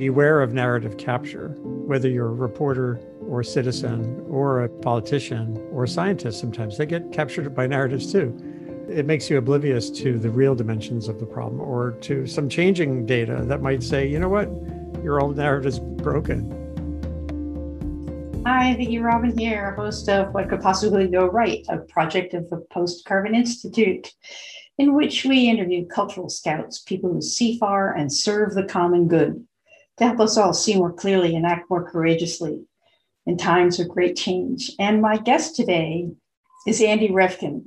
beware of narrative capture, whether you're a reporter or a citizen or a politician or a scientist sometimes. They get captured by narratives too. It makes you oblivious to the real dimensions of the problem or to some changing data that might say, you know what, your old narrative is broken. Hi, Vicki Robin here, host of What Could Possibly Go Right, a project of the Post Carbon Institute, in which we interview cultural scouts, people who see far and serve the common good to help us all see more clearly and act more courageously in times of great change. And my guest today is Andy Revkin.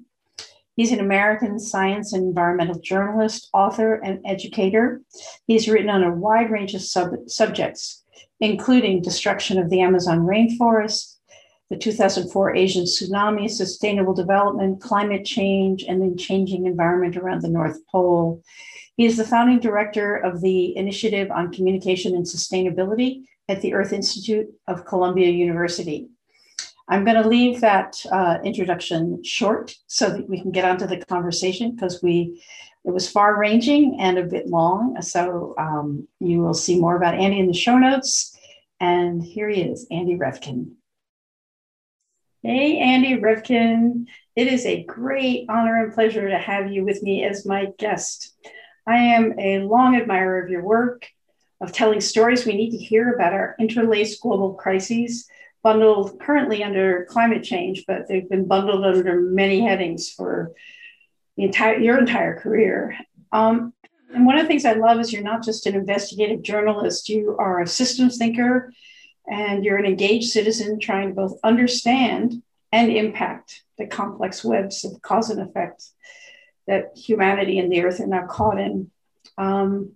He's an American science and environmental journalist, author, and educator. He's written on a wide range of sub- subjects, including destruction of the Amazon rainforest, the 2004 Asian tsunami, sustainable development, climate change, and the changing environment around the North Pole. He is the founding director of the Initiative on Communication and Sustainability at the Earth Institute of Columbia University. I'm going to leave that uh, introduction short so that we can get onto the conversation because we it was far ranging and a bit long. So um, you will see more about Andy in the show notes. And here he is, Andy Revkin. Hey, Andy Revkin. It is a great honor and pleasure to have you with me as my guest. I am a long admirer of your work, of telling stories we need to hear about our interlaced global crises, bundled currently under climate change, but they've been bundled under many headings for the entire your entire career. Um, and one of the things I love is you're not just an investigative journalist, you are a systems thinker and you're an engaged citizen trying to both understand and impact the complex webs of cause and effect that humanity and the earth are now caught in. Um,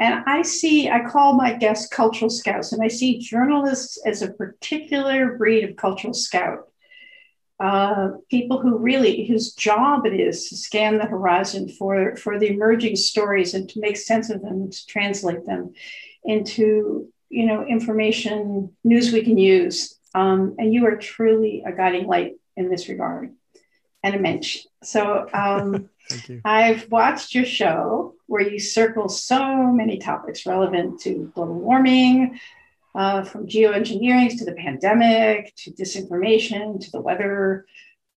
and I see, I call my guests cultural scouts, and I see journalists as a particular breed of cultural scout. Uh, people who really, whose job it is to scan the horizon for, for the emerging stories and to make sense of them, to translate them into, you know, information, news we can use. Um, and you are truly a guiding light in this regard and a mensch. So um, I've watched your show where you circle so many topics relevant to global warming, uh, from geoengineering to the pandemic, to disinformation, to the weather,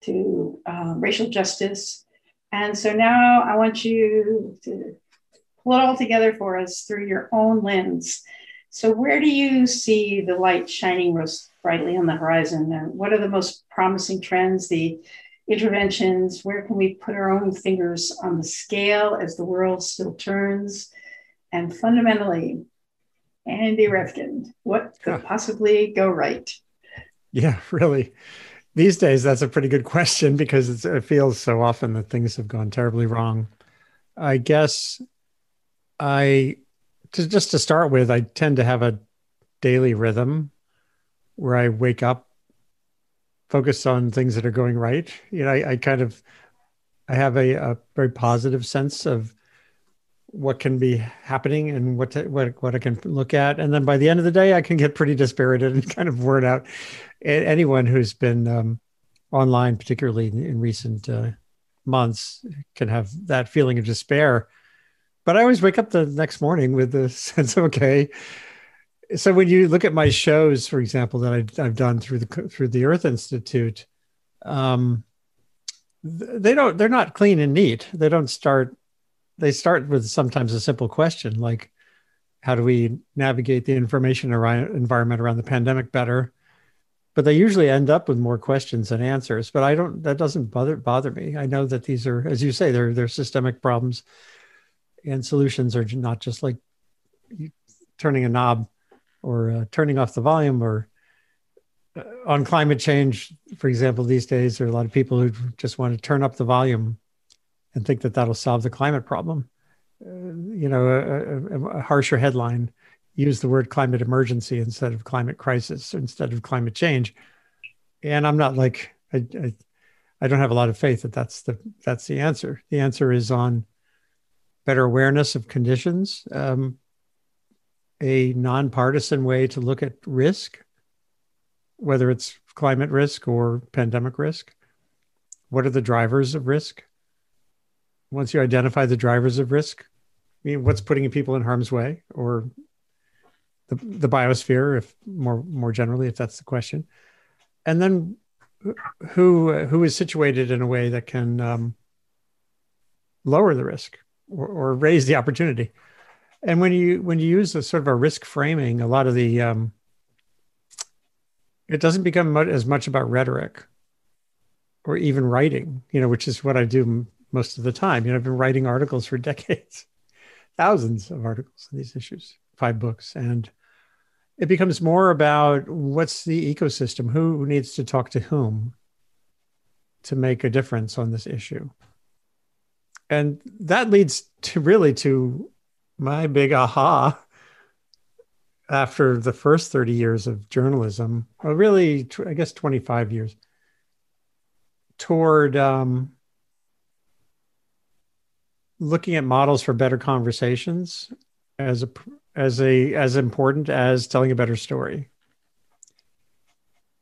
to um, racial justice. And so now I want you to pull it all together for us through your own lens. So, where do you see the light shining most brightly on the horizon? And what are the most promising trends, the interventions? Where can we put our own fingers on the scale as the world still turns? And fundamentally, Andy Revkin, what could possibly go right? Yeah, really. These days, that's a pretty good question because it feels so often that things have gone terribly wrong. I guess I, to, just to start with, I tend to have a daily rhythm where I wake up focus on things that are going right. You know, I, I kind of I have a, a, very positive sense of what can be happening and what to, what what I can look at, and then by the end of the day, I can get pretty dispirited and kind of worn out. Anyone who's been um, online, particularly in, in recent uh, months, can have that feeling of despair. But I always wake up the next morning with the sense of okay, so when you look at my shows, for example, that I, have done through the through the Earth Institute, um, they don't they're not clean and neat. They don't start. They start with sometimes a simple question like, "How do we navigate the information around, environment around the pandemic better?" But they usually end up with more questions than answers. But I don't. That doesn't bother bother me. I know that these are, as you say, they're they're systemic problems, and solutions are not just like turning a knob or uh, turning off the volume or uh, on climate change, for example, these days there are a lot of people who just want to turn up the volume and think that that'll solve the climate problem. Uh, you know, a, a, a, harsher headline: use the word climate emergency instead of climate crisis, instead of climate change. And I'm not like I, I, I don't have a lot of faith that that's the that's the answer. The answer is on better awareness of conditions, um, a nonpartisan way to look at risk, whether it's climate risk or pandemic risk? What are the drivers of risk? Once you identify the drivers of risk, I mean, what's putting people in harm's way or the, the biosphere, if more more generally, if that's the question, and then who who is situated in a way that can um, lower the risk or, or, raise the opportunity. And when you when you use a sort of a risk framing, a lot of the um, it doesn't become much, as much about rhetoric or even writing, you know, which is what I do most of the time. You know, I've been writing articles for decades, thousands of articles on these issues, five books, and it becomes more about what's the ecosystem, who needs to talk to whom to make a difference on this issue. And that leads to really to my big aha after the first 30 years of journalism, or really, I guess 25 years, toward um, looking at models for better conversations as a as a as important as telling a better story.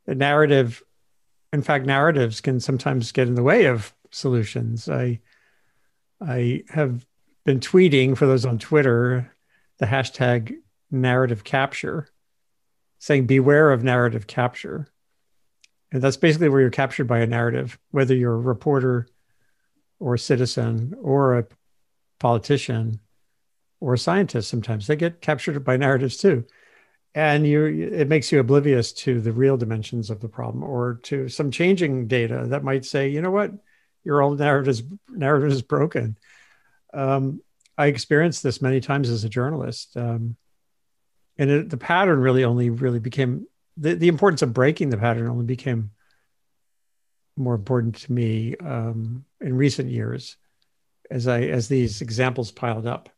The narrative, in fact, narratives can sometimes get in the way of solutions. I I have been tweeting for those on Twitter the hashtag narrative capture, saying beware of narrative capture. And that's basically where you're captured by a narrative, whether you're a reporter or a citizen or a politician or scientists sometimes. They get captured by narratives too. And you it makes you oblivious to the real dimensions of the problem or to some changing data that might say you know what? Your old narrative is narrative is broken um, i experienced this many times as a journalist. Um, and it, the pattern really only really became the, the importance of breaking the pattern only became more important to me um, in recent years as i as these examples piled up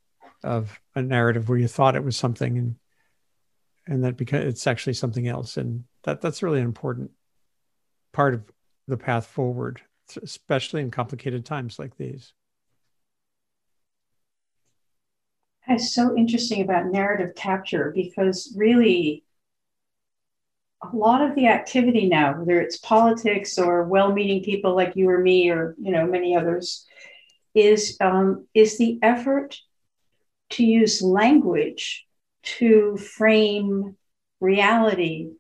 of a narrative where you thought it was something and and that because it's actually something else. And that that's really an important part of the path forward especially in complicated times like these It's so interesting about narrative capture because really a lot of the activity now whether it's politics or well-meaning people like you or me or you know many others is um, is the effort to use language to frame reality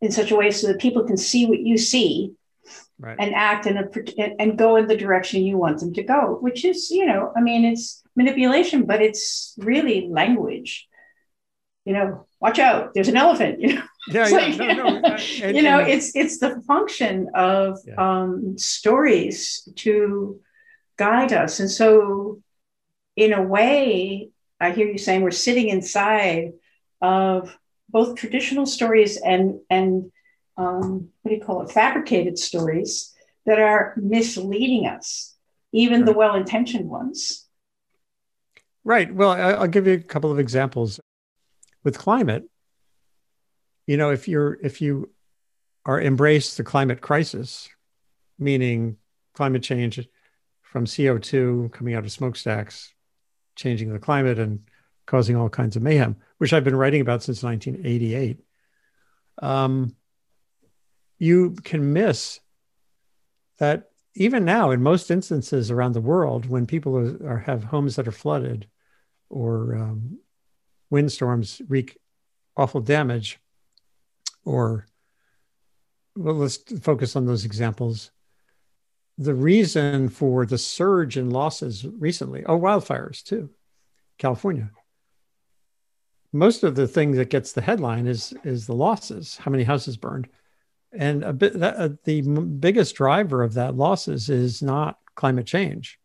in such a way so that people can see what you see right. and act in a and go in the direction you want them to go which is you know i mean it's manipulation but it's really language you know watch out there's an elephant you know yeah, yeah like, no, no. and, you know and, it's it's the function of yeah. um, stories to guide us and so in a way, I hear you saying we're sitting inside of both traditional stories and and um, what do you call it, fabricated stories that are misleading us, even right. the well-intentioned ones. Right. Well, I'll give you a couple of examples. With climate, you know, if you're if you are embrace the climate crisis, meaning climate change from CO2 coming out of smokestacks changing the climate and causing all kinds of mayhem, which I've been writing about since 1988. Um, you can miss that even now, in most instances around the world, when people are, are have homes that are flooded or um, windstorms wreak awful damage, or well, let's focus on those examples. The reason for the surge in losses recently, oh, wildfires too, California. Most of the thing that gets the headline is is the losses, how many houses burned, and a bit that, uh, the biggest driver of that losses is not climate change.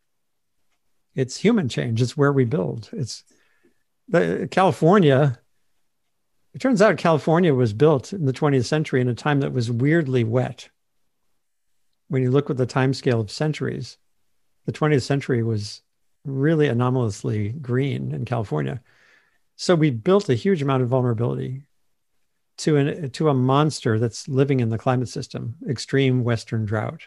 It's human change. It's where we build. It's the California. It turns out California was built in the 20th century in a time that was weirdly wet when you look at the time scale of centuries, the 20th century was really anomalously green in California. So we built a huge amount of vulnerability to an to a monster that's living in the climate system, extreme western drought.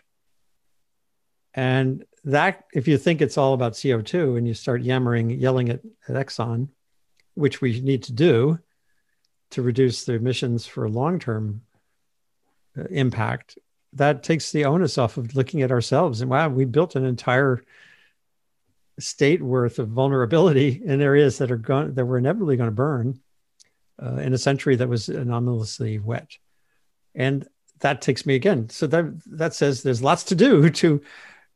And that if you think it's all about CO2 and you start yammering, yelling at, at Exxon, which we need to do to reduce the emissions for long-term uh, impact, that takes the onus off of looking at ourselves and wow, we built an entire state worth of vulnerability in areas that are going that were inevitably going to burn uh, in a century that was anomalously wet. And that takes me again. So that that says there's lots to do to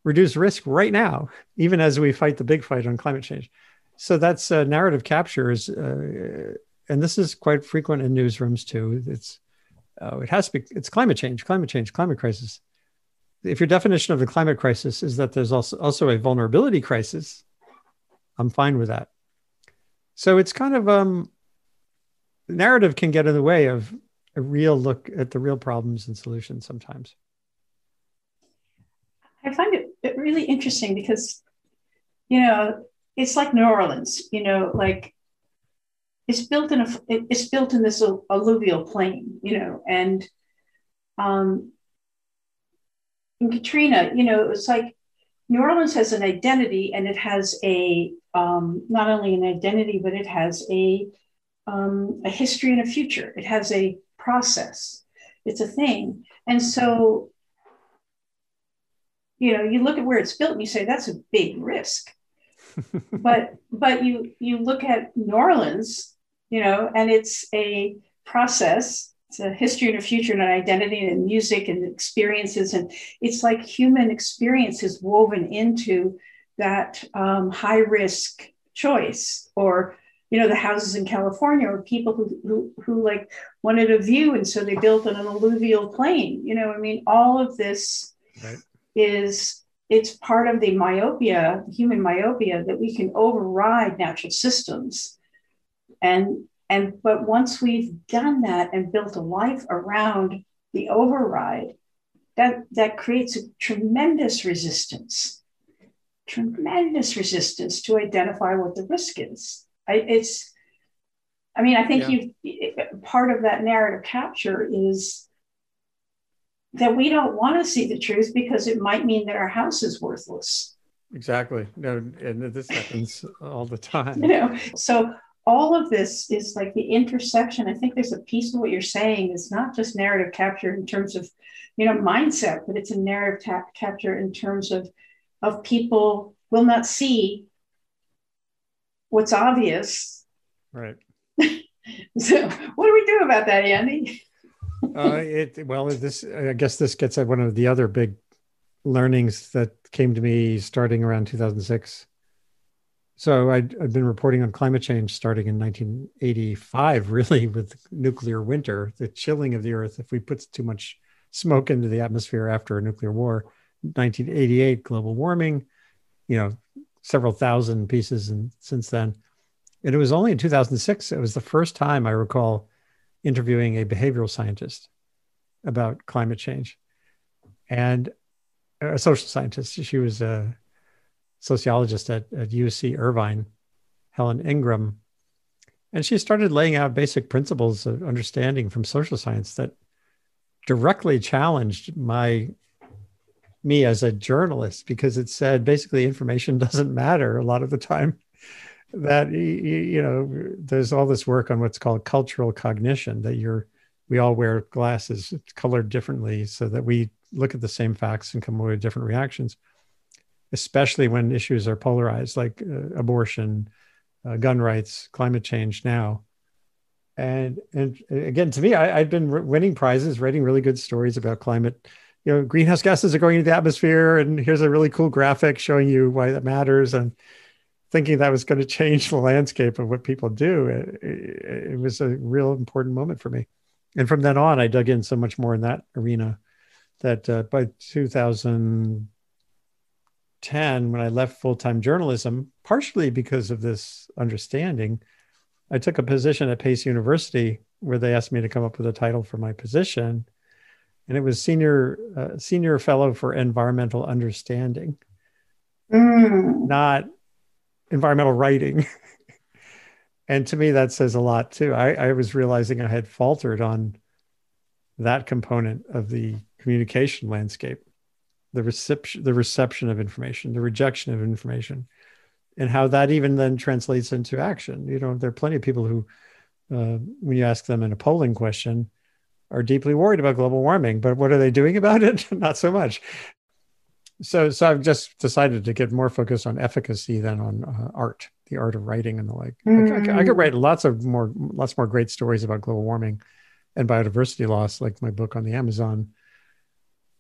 reduce risk right now, even as we fight the big fight on climate change. So that's uh, narrative captures, uh, and this is quite frequent in newsrooms too. It's uh, it has to be. It's climate change, climate change, climate crisis. If your definition of the climate crisis is that there's also also a vulnerability crisis, I'm fine with that. So it's kind of um, narrative can get in the way of a real look at the real problems and solutions sometimes. I find it really interesting because, you know, it's like New Orleans, you know, like it's built in a it's built in this alluvial plain, you know, and um, in Katrina, you know, it's like New Orleans has an identity and it has a um, not only an identity, but it has a um, a history and a future. It has a process. It's a thing. And so, you know, you look at where it's built and you say that's a big risk. but but you you look at New Orleans, you know, and it's a process. It's a history and a future and an identity and music and experiences. And it's like human experiences woven into that um, high risk choice or you know the houses in california or people who, who who like wanted a view and so they built on an alluvial plain you know i mean all of this right. Is it's part of the myopia human myopia that we can override natural systems and and but once we've done that and built a life around the override that that creates a tremendous resistance tremendous resistance to identify what the risk is I, it's, I mean, I think yeah. you part of that narrative capture is that we don't want to see the truth because it might mean that our house is worthless. Exactly. No, and this happens all the time. You know, so all of this is like the intersection. I think there's a piece of what you're saying is not just narrative capture in terms of, you know, mindset, but it's a narrative capture in terms of of people will not see what's obvious. Right. so, what do we do about that, Andy? Uh, it well, this I guess this gets at one of the other big learnings that came to me starting around 2006. So I'd, I'd been reporting on climate change starting in 1985, really, with nuclear winter, the chilling of the Earth. If we put too much smoke into the atmosphere after a nuclear war, 1988 global warming, you know, several thousand pieces and since then. And it was only in 2006, it was the first time I recall interviewing a behavioral scientist about climate change and a social scientist. She was a sociologist at, at UC Irvine, Helen Ingram. And she started laying out basic principles of understanding from social science that directly challenged my me as a journalist because it said basically information doesn't matter a lot of the time that you know there's all this work on what's called cultural cognition that you're we all wear glasses colored differently so that we look at the same facts and come away with different reactions especially when issues are polarized like uh, abortion uh, gun rights climate change now. And and again to me I, i've been winning prizes writing really good stories about climate. You know greenhouse gases are going into the atmosphere and here's a really cool graphic showing you why that matters and thinking that was going to change the landscape of what people do it, it, it, was a real important moment for me. And from then on i dug in so much more in that arena that uh, by 2010 when i left full-time journalism partially because of this understanding i took a position at pace university where they asked me to come up with a title for my position. And it was senior uh, senior fellow for environmental understanding, mm. not environmental writing. and to me, that says a lot too. I, I was realizing I had faltered on that component of the communication landscape, the reception, the reception of information, the rejection of information, and how that even then translates into action. You know, there are plenty of people who, uh, when you ask them in a polling question, are deeply worried about global warming, but what are they doing about it? Not so much. So, so I've just decided to get more focused on efficacy than on uh, art, the art of writing and the like. Mm. I, I, could write lots of more, lots more great stories about global warming and biodiversity loss, like my book on the Amazon.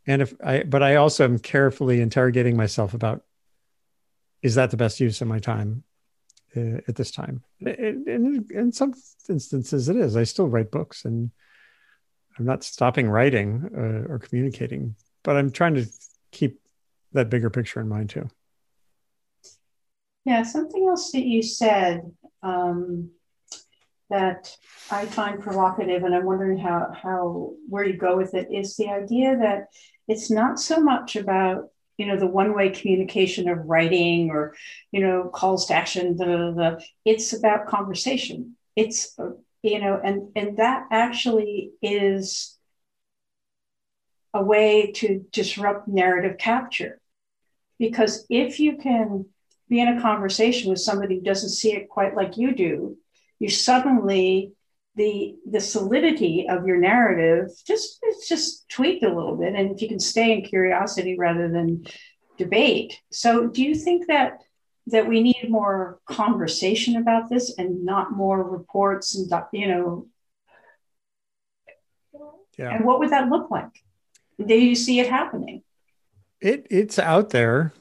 And if I, but I also am carefully interrogating myself about, is that the best use of my time uh, at this time? In, in some instances, it is. I still write books and I'm not stopping writing uh, or communicating, but I'm trying to keep that bigger picture in mind too. Yeah, something else that you said um, that I find provocative, and I'm wondering how how where you go with it is the idea that it's not so much about you know the one way communication of writing or you know calls to action. The the it's about conversation. It's you know, and and that actually is a way to disrupt narrative capture. Because if you can be in a conversation with somebody who doesn't see it quite like you do, you suddenly the the solidity of your narrative just it's just tweaked a little bit. And if you can stay in curiosity rather than debate. So do you think that that we need more conversation about this and not more reports and you know yeah. and what would that look like do you see it happening it it's out there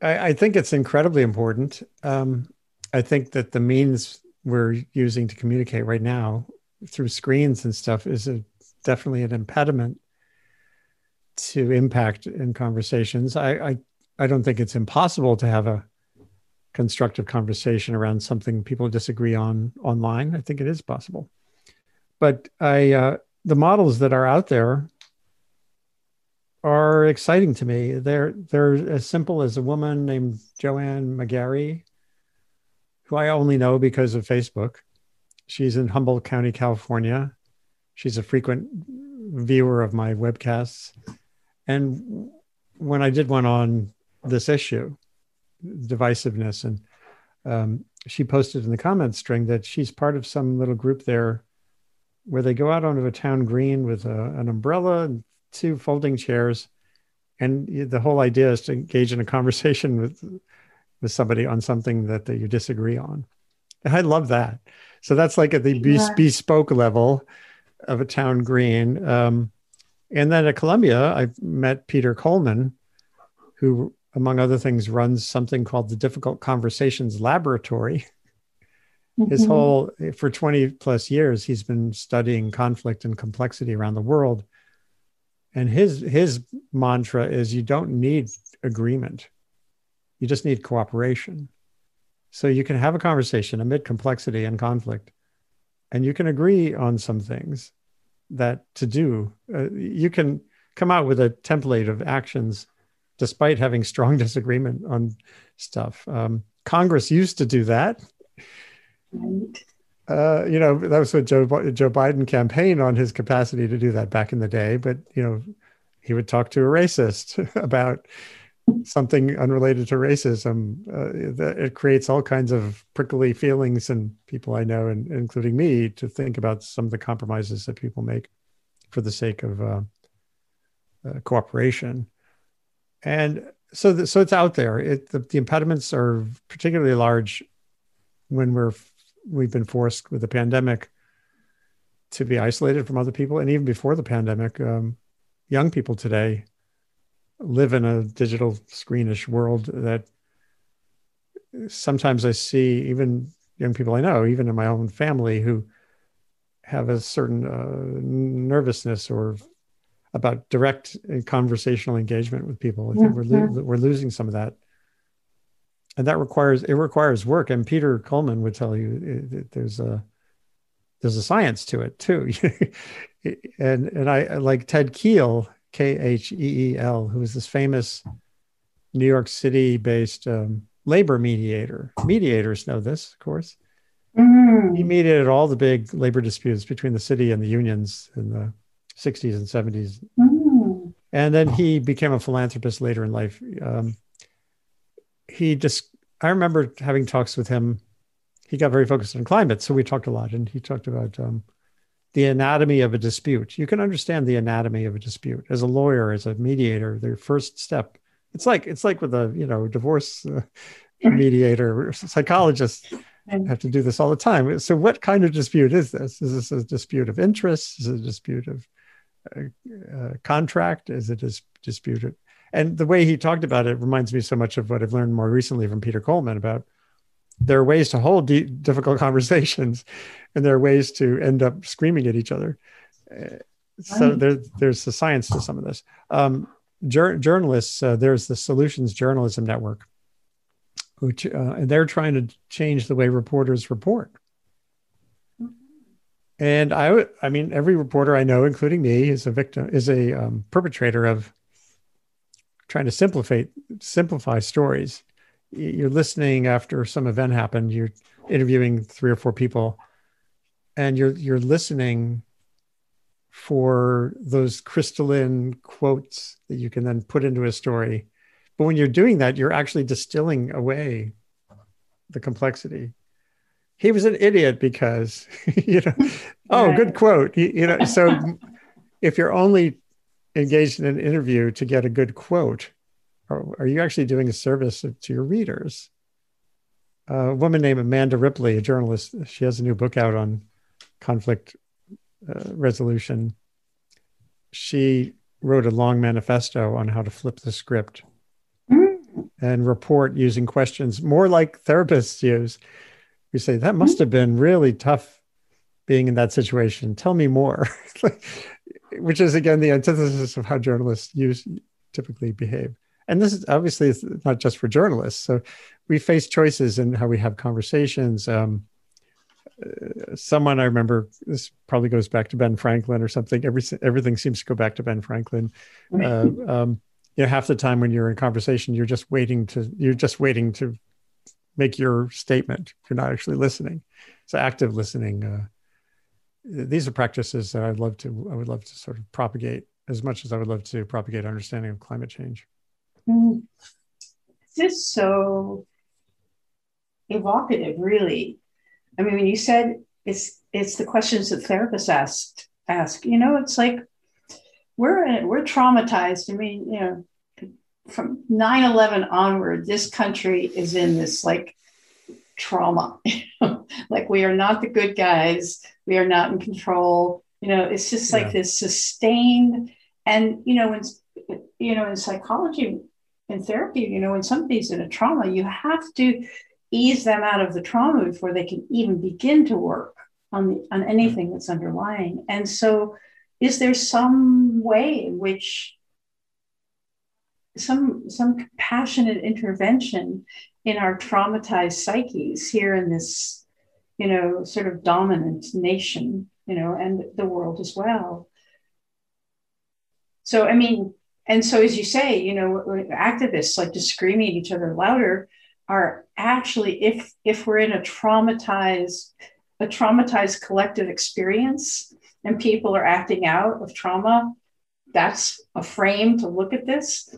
i, I think it's incredibly important um, i think that the means we're using to communicate right now through screens and stuff is a, definitely an impediment to impact in conversations I, I i don't think it's impossible to have a constructive conversation around something people disagree on online. I think it is possible. But I, uh, the models that are out there are exciting to me. They're they're as simple as a woman named Joanne McGarry, who I only know because of Facebook. She's in Humboldt County, California. She's a frequent viewer of my webcasts. And when I did one on this issue, divisiveness. And um, she posted in the comments string that she's part of some little group there where they go out onto a town green with a, an umbrella and two folding chairs. And the whole idea is to engage in a conversation with, with somebody on something that, that you disagree on. And I love that. So that's like at the yeah. bespoke level of a town green. Um, and then at Columbia, I met Peter Coleman, who among other things, runs something called the Difficult Conversations Laboratory. Mm-hmm. His whole, for 20 plus years, he's been studying conflict and complexity around the world. And his, his mantra is you don't need agreement, you just need cooperation. So you can have a conversation amid complexity and conflict, and you can agree on some things that to do. Uh, you can come out with a template of actions despite having strong disagreement on stuff. Um, Congress used to do that. Right. Uh, you know, that was what Joe Joe Biden campaigned on his capacity to do that back in the day. But you know, he would talk to a racist about something unrelated to racism. Uh, it creates all kinds of prickly feelings in people I know, and including me, to think about some of the compromises that people make for the sake of uh, uh, cooperation and so the, so it's out there. It the, the impediments are particularly large when we're we've been forced with the pandemic to be isolated from other people, and even before the pandemic, um, young people today live in a digital screenish world that sometimes I see even young people I know, even in my own family, who have a certain uh, nervousness or about direct conversational engagement with people. I think yeah, we're lo- yeah. we're losing some of that, and that requires it requires work. And Peter Coleman would tell you it, it, there's a there's a science to it too. and and I like Ted Kheel, K H E E L, who is this famous New York City based um, labor mediator. Mediators know this, of course. Mm. He mediated all the big labor disputes between the city and the unions in the 60s and 70s. Mm. And then he became a philanthropist later in life. Um, he just, I remember having talks with him. He got very focused on climate. So we talked a lot and he talked about um, the anatomy of a dispute. You can understand the anatomy of a dispute. As a lawyer, as a mediator, their first step it's like it's like with a you know divorce uh, mediator or psychologist have to do this all the time. So, what kind of dispute is this? Is this a dispute of interest? Is it a dispute of uh, uh, contract? Is it a dispute? Of, and the way he talked about it reminds me so much of what I've learned more recently from Peter Coleman about there are ways to hold difficult conversations, and there are ways to end up screaming at each other. Uh, so there, there's the science to some of this. Um, jur- journalists, uh, there's the Solutions Journalism Network, which uh, and they're trying to change the way reporters report. And I, I mean, every reporter I know, including me, is a victim, is a um, perpetrator of trying to simplify simplify stories. You're listening after some event happened. You're interviewing three or four people, and you're you're listening for those crystalline quotes that you can then put into a story but when you're doing that, you're actually distilling away the complexity. He was an idiot because, you know, oh, good quote. You, you know, so if you're only engaged in an interview to get a good quote, are, are you actually doing a service to your readers? a woman named Amanda Ripley, a journalist, she has a new book out on conflict uh, resolution. She wrote a long manifesto on how to flip the script and report using questions more like therapists use. We say, that must have been really tough being in that situation. Tell me more, which is again the antithesis of how journalists use typically behave. And this is obviously it's not just for journalists. So we face choices in how we have conversations. Um, uh, someone I remember, this probably goes back to Ben Franklin or something. Every, everything seems to go back to Ben Franklin. Uh, um, you know half the time when you're in conversation you're just waiting to you're just waiting to make your statement you're not actually listening so active listening uh, these are practices that i'd love to i would love to sort of propagate as much as i would love to propagate understanding of climate change mm. this is so evocative really i mean when you said it's it's the questions that therapists asked ask you know it's like we're we're traumatized. I mean, you know, from 9-11 onward, this country is in this like trauma. like we are not the good guys. We are not in control. You know, it's just like yeah. this sustained and you know, when you know, in psychology in therapy, you know, when somebody's in a trauma, you have to ease them out of the trauma before they can even begin to work on the, on anything that's underlying. And so is there some way in which some some compassionate intervention in our traumatized psyches here in this you know sort of dominant nation you know and the world as well. So i mean and so as you say you know activists like to scream at each other louder are actually if if we're in a traumatized a traumatized collective experience and people are acting out of trauma, that's a frame to look at this,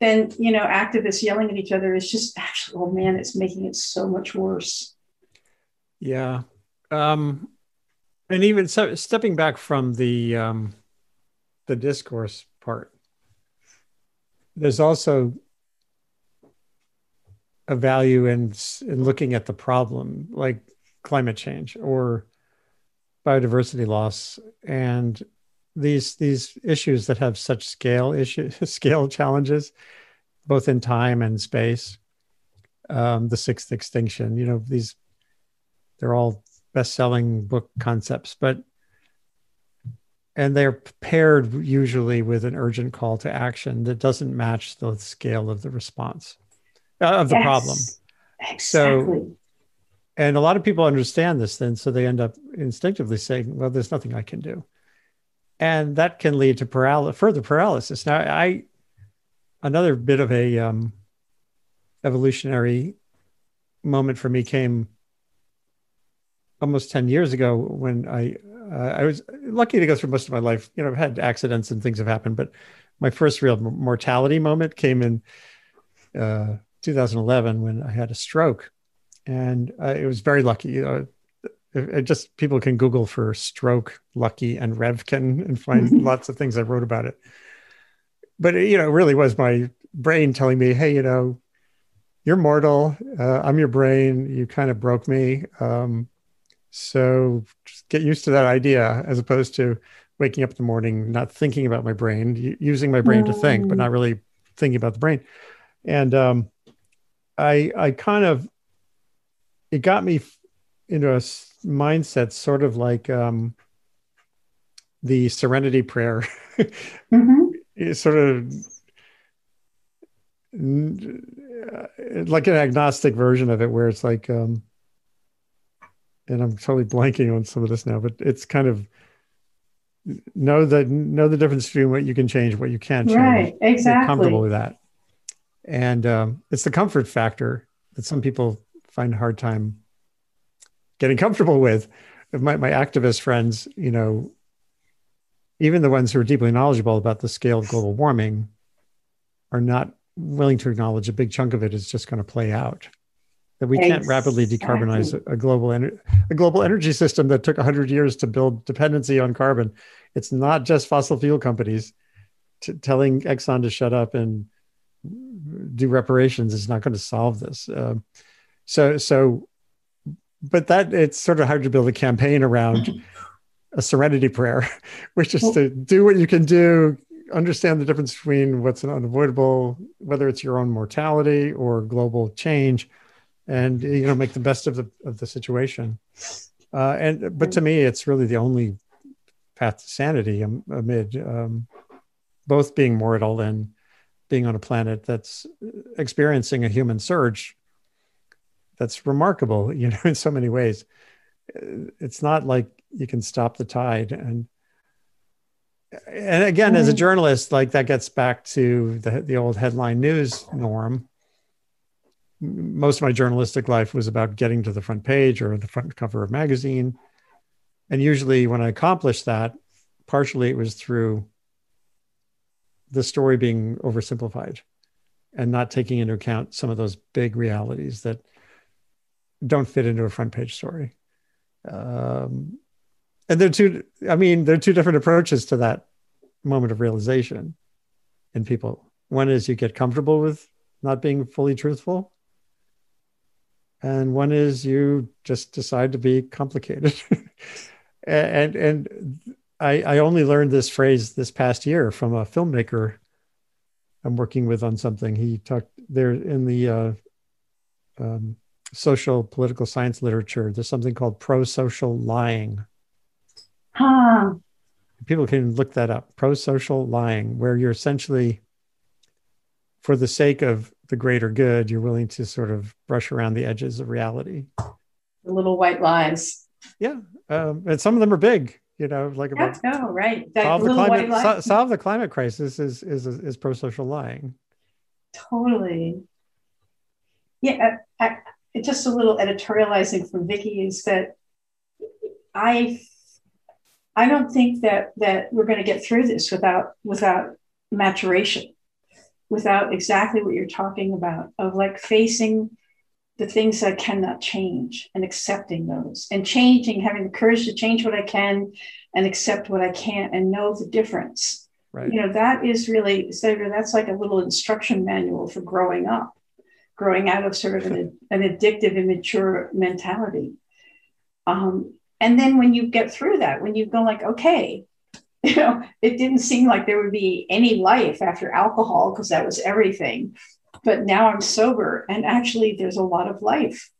then, you know, activists yelling at each other is just actually, oh man, it's making it so much worse. Yeah. Um, and even so, stepping back from the, um, the discourse part, there's also a value in, in looking at the problem, like climate change or biodiversity loss and these these issues that have such scale issue scale challenges both in time and space um, the sixth extinction you know these they're all best-selling book concepts but and they're paired usually with an urgent call to action that doesn't match the scale of the response uh, of the yes, problem exactly. so and a lot of people understand this then, so they end up instinctively saying, well, there's nothing I can do. And that can lead to paral- further paralysis. Now, I, another bit of a um, evolutionary moment for me came almost 10 years ago when I, uh, I was lucky to go through most of my life. You know, I've had accidents and things have happened, but my first real mortality moment came in uh, 2011 when I had a stroke and uh, it was very lucky. Uh, it just people can Google for stroke, lucky, and Revkin and find lots of things I wrote about it. But it, you know, it really was my brain telling me, hey, you know, you're mortal. Uh, I'm your brain. You kind of broke me. Um, so just get used to that idea as opposed to waking up in the morning, not thinking about my brain, using my brain mm. to think, but not really thinking about the brain. And um, I, I kind of, it got me into a mindset sort of like um, the serenity prayer. mm-hmm. Sort of like an agnostic version of it where it's like um, and I'm totally blanking on some of this now, but it's kind of know the know the difference between what you can change, what you can't change. Right, exactly. Get comfortable with that, and um, it's the comfort factor that some people find a hard time getting comfortable with. My my activist friends, you know, even the ones who are deeply knowledgeable about the scale of global warming, are not willing to acknowledge a big chunk of it is just going to play out. That we can't rapidly decarbonize a, global ener- a global energy system that took 100 years to build dependency on carbon. It's not just fossil fuel companies. T- telling exxon to shut up and do reparations is not going to solve this. Um, so so but that it's sort of hard to build a campaign around a serenity prayer which is to do what you can do understand the difference between what's an unavoidable whether it's your own mortality or global change and you know make the best of the of the situation. Uh, and but to me, it's really the only path to sanity amid um, both being mortal and being on a planet that's experiencing a human surge that's remarkable you know in so many ways it's not like you can stop the tide and and again as a mm-hmm. journalist like that gets back to the, the old headline news norm most of my journalistic life was about getting to the front page or the front cover of magazine. And usually when I accomplished that, partially it was through the story being oversimplified and not taking into account some of those big realities that don't fit into a front page story. Um, and they're two, I mean, there are two different approaches to that moment of realization in people. One is you get comfortable with not being fully truthful and one is you just decide to be complicated and and I, I only learned this phrase this past year from a filmmaker I'm working with on something. He talked there in the uh, um, social political science literature. There's something called pro-social lying. Huh. People can look that up. Pro-social lying, where you're essentially, for the sake of the greater good, you're willing to sort of brush around the edges of reality. The little white lies. Yeah, um, and some of them are big. You know, like about oh right, that solve the climate so, solve the climate crisis is is is pro social lying. Totally. Yeah, I, I, just a little editorializing from Vicki is that I I don't think that that we're going to get through this without without maturation without exactly what you're talking about of like facing the things I cannot change and accepting those and changing, having the courage to change what I can and accept what I can't and know the difference. Right. You know, that is really, that's like a little instruction manual for growing up, growing out of sort of an, an addictive, immature mentality. Um, and then when you get through that, when you go like, okay, you know, it didn't seem like there would be any life after alcohol because that was everything. But now I'm sober, and actually, there's a lot of life.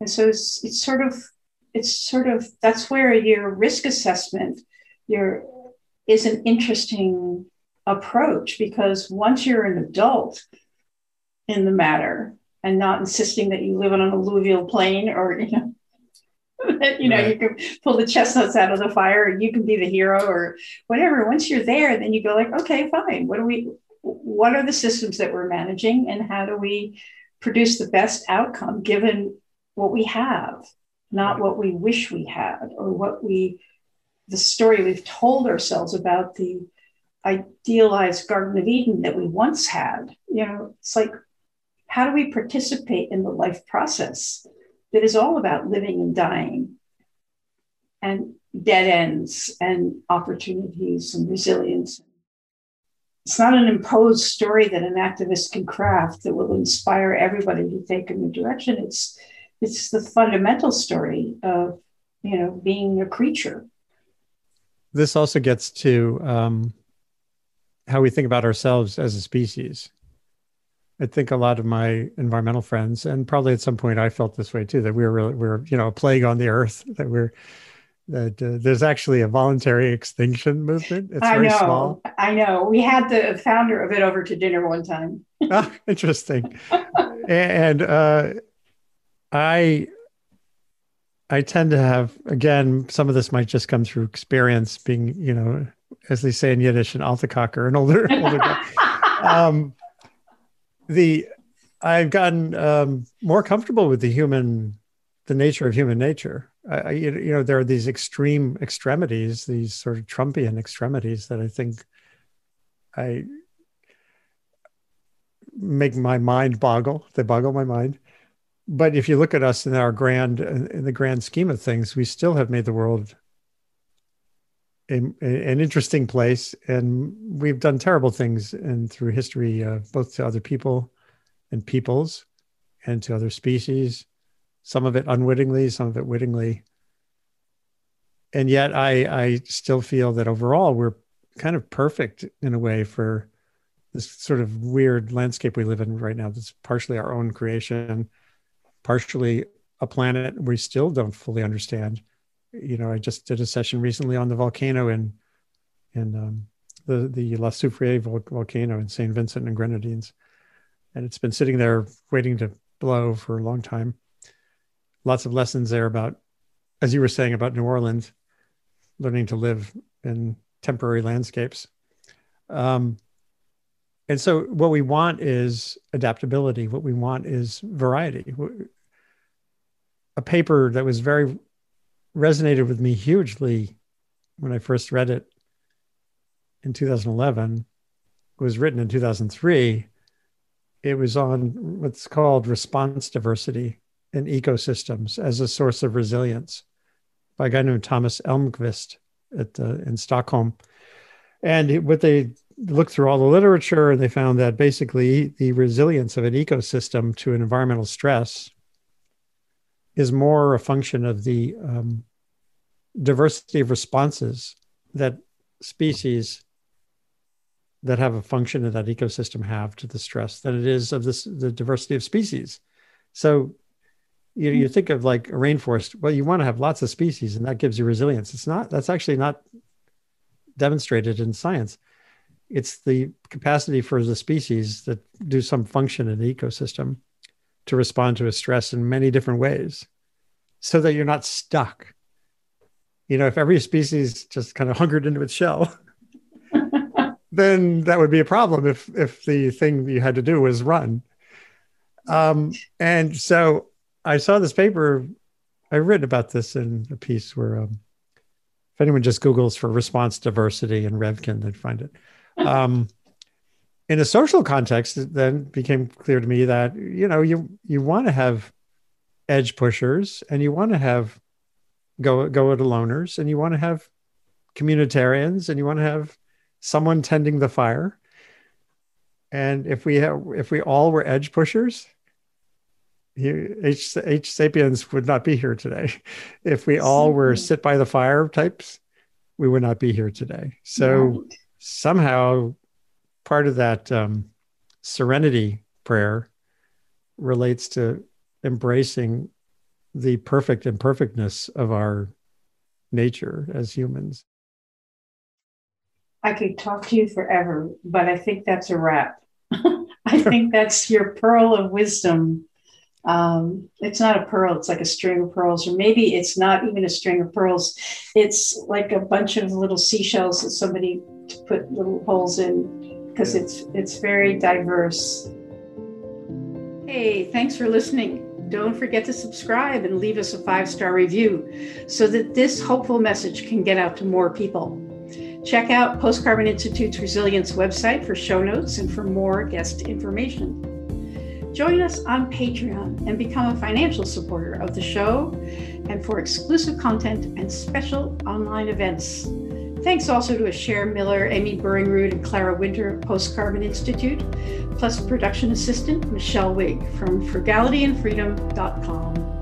And so it's, it's sort of, it's sort of that's where your risk assessment, your is an interesting approach because once you're an adult in the matter and not insisting that you live on an alluvial plain or you know you know, right. you can pull the chestnuts out of the fire and you can be the hero or whatever. Once you're there, then you go like, okay, fine. What do we, what are the systems that we're managing and how do we produce the best outcome given what we have, not what we wish we had or what we, the story we've told ourselves about the idealized Garden of Eden that we once had. You know, it's like, how do we participate in the life process? that is all about living and dying and dead ends and opportunities and resilience. it's not an imposed story that an activist can craft that will inspire everybody to take a new direction. It's it's the fundamental story of you know being a creature. This also gets to um, how we think about ourselves as a species. I think a lot of my environmental friends, and probably at some point I felt this way too, that we were really, we are you know a plague on the earth, that we're that uh, there's actually a voluntary extinction movement. It's I very know, small. I know. We had the founder of it over to dinner one time. ah, interesting. and uh, I I tend to have again some of this might just come through experience, being you know, as they say in Yiddish, an altakaker, an older older guy. Um, the I've gotten um, more comfortable with the human, the nature of human nature I, you know, there are these extreme extremities, these sort of Trumpian extremities that I think I make my mind boggle. They boggle my mind. But if you look at us in our grand, in the grand scheme of things, we still have made the world a, an interesting place, and we've done terrible things and through history, uh, both to other people and peoples, and to other species some of it unwittingly, some of it wittingly. And yet I, I still feel that overall we're kind of perfect in a way for this sort of weird landscape we live in right now. That's partially our own creation, partially a planet we still don't fully understand. You know, I just did a session recently on the volcano in in um, the the La Soufriere volcano in Saint Vincent and Grenadines, and it's been sitting there waiting to blow for a long time lots of lessons there about, as you were saying about New Orleans, learning to live in temporary landscapes. Um, and so, what we want is adaptability. What we want is variety. A paper that was very resonated with me hugely when I first read it in 2011 It was written in 2003. It was on what's called response diversity in ecosystems as a source of resilience by a guy named Thomas Elmqvist at, uh, in Stockholm. And what they looked through all the literature and they found that basically the resilience of an ecosystem to an environmental stress is more a function of the um, diversity of responses that species that have a function in that ecosystem have to the stress than it is of this the diversity of species. So you, you think of like a rainforest well you want to have lots of species and that gives you resilience. It's not that's actually not demonstrated in science. It's the capacity for the species that do some function in the ecosystem to respond to a stress in many different ways so that you're not stuck you know if every species just kind of hungered into its shell then that would be a problem if if the thing you had to do was run um, and so I saw this paper. I read about this in a piece where, um, if anyone just Googles for response diversity and Revkin, they'd find it. Um, in a social context, it then became clear to me that you know you you want to have edge pushers and you want to have go go it aloners and you want to have communitarians and you want to have someone tending the fire. And if we have if we all were edge pushers, H, H sapiens would not be here today. If we all were sit by the fire types, we would not be here today. So right. somehow part of that um, serenity prayer relates to embracing the perfect imperfectness of our nature as humans. I could talk to you forever, but I think that's a wrap. I think that's your pearl of wisdom um, it's not a pearl it's like a string of pearls or maybe it's not even a string of pearls it's like a bunch of little seashells that somebody put little holes in because it's it's very diverse. Hey thanks for listening. Don't forget to subscribe and leave us a five star review so that this hopeful message can get out to more people. Check out post carbon institute's resilience website for show notes and for more guest information. Join us on Patreon and become a financial supporter of the show and for exclusive content and special online events. Thanks also to Asher Miller, Amy Burringrud, and Clara Winter Post Carbon Institute, plus production assistant Michelle Wig from frugalityandfreedom.com.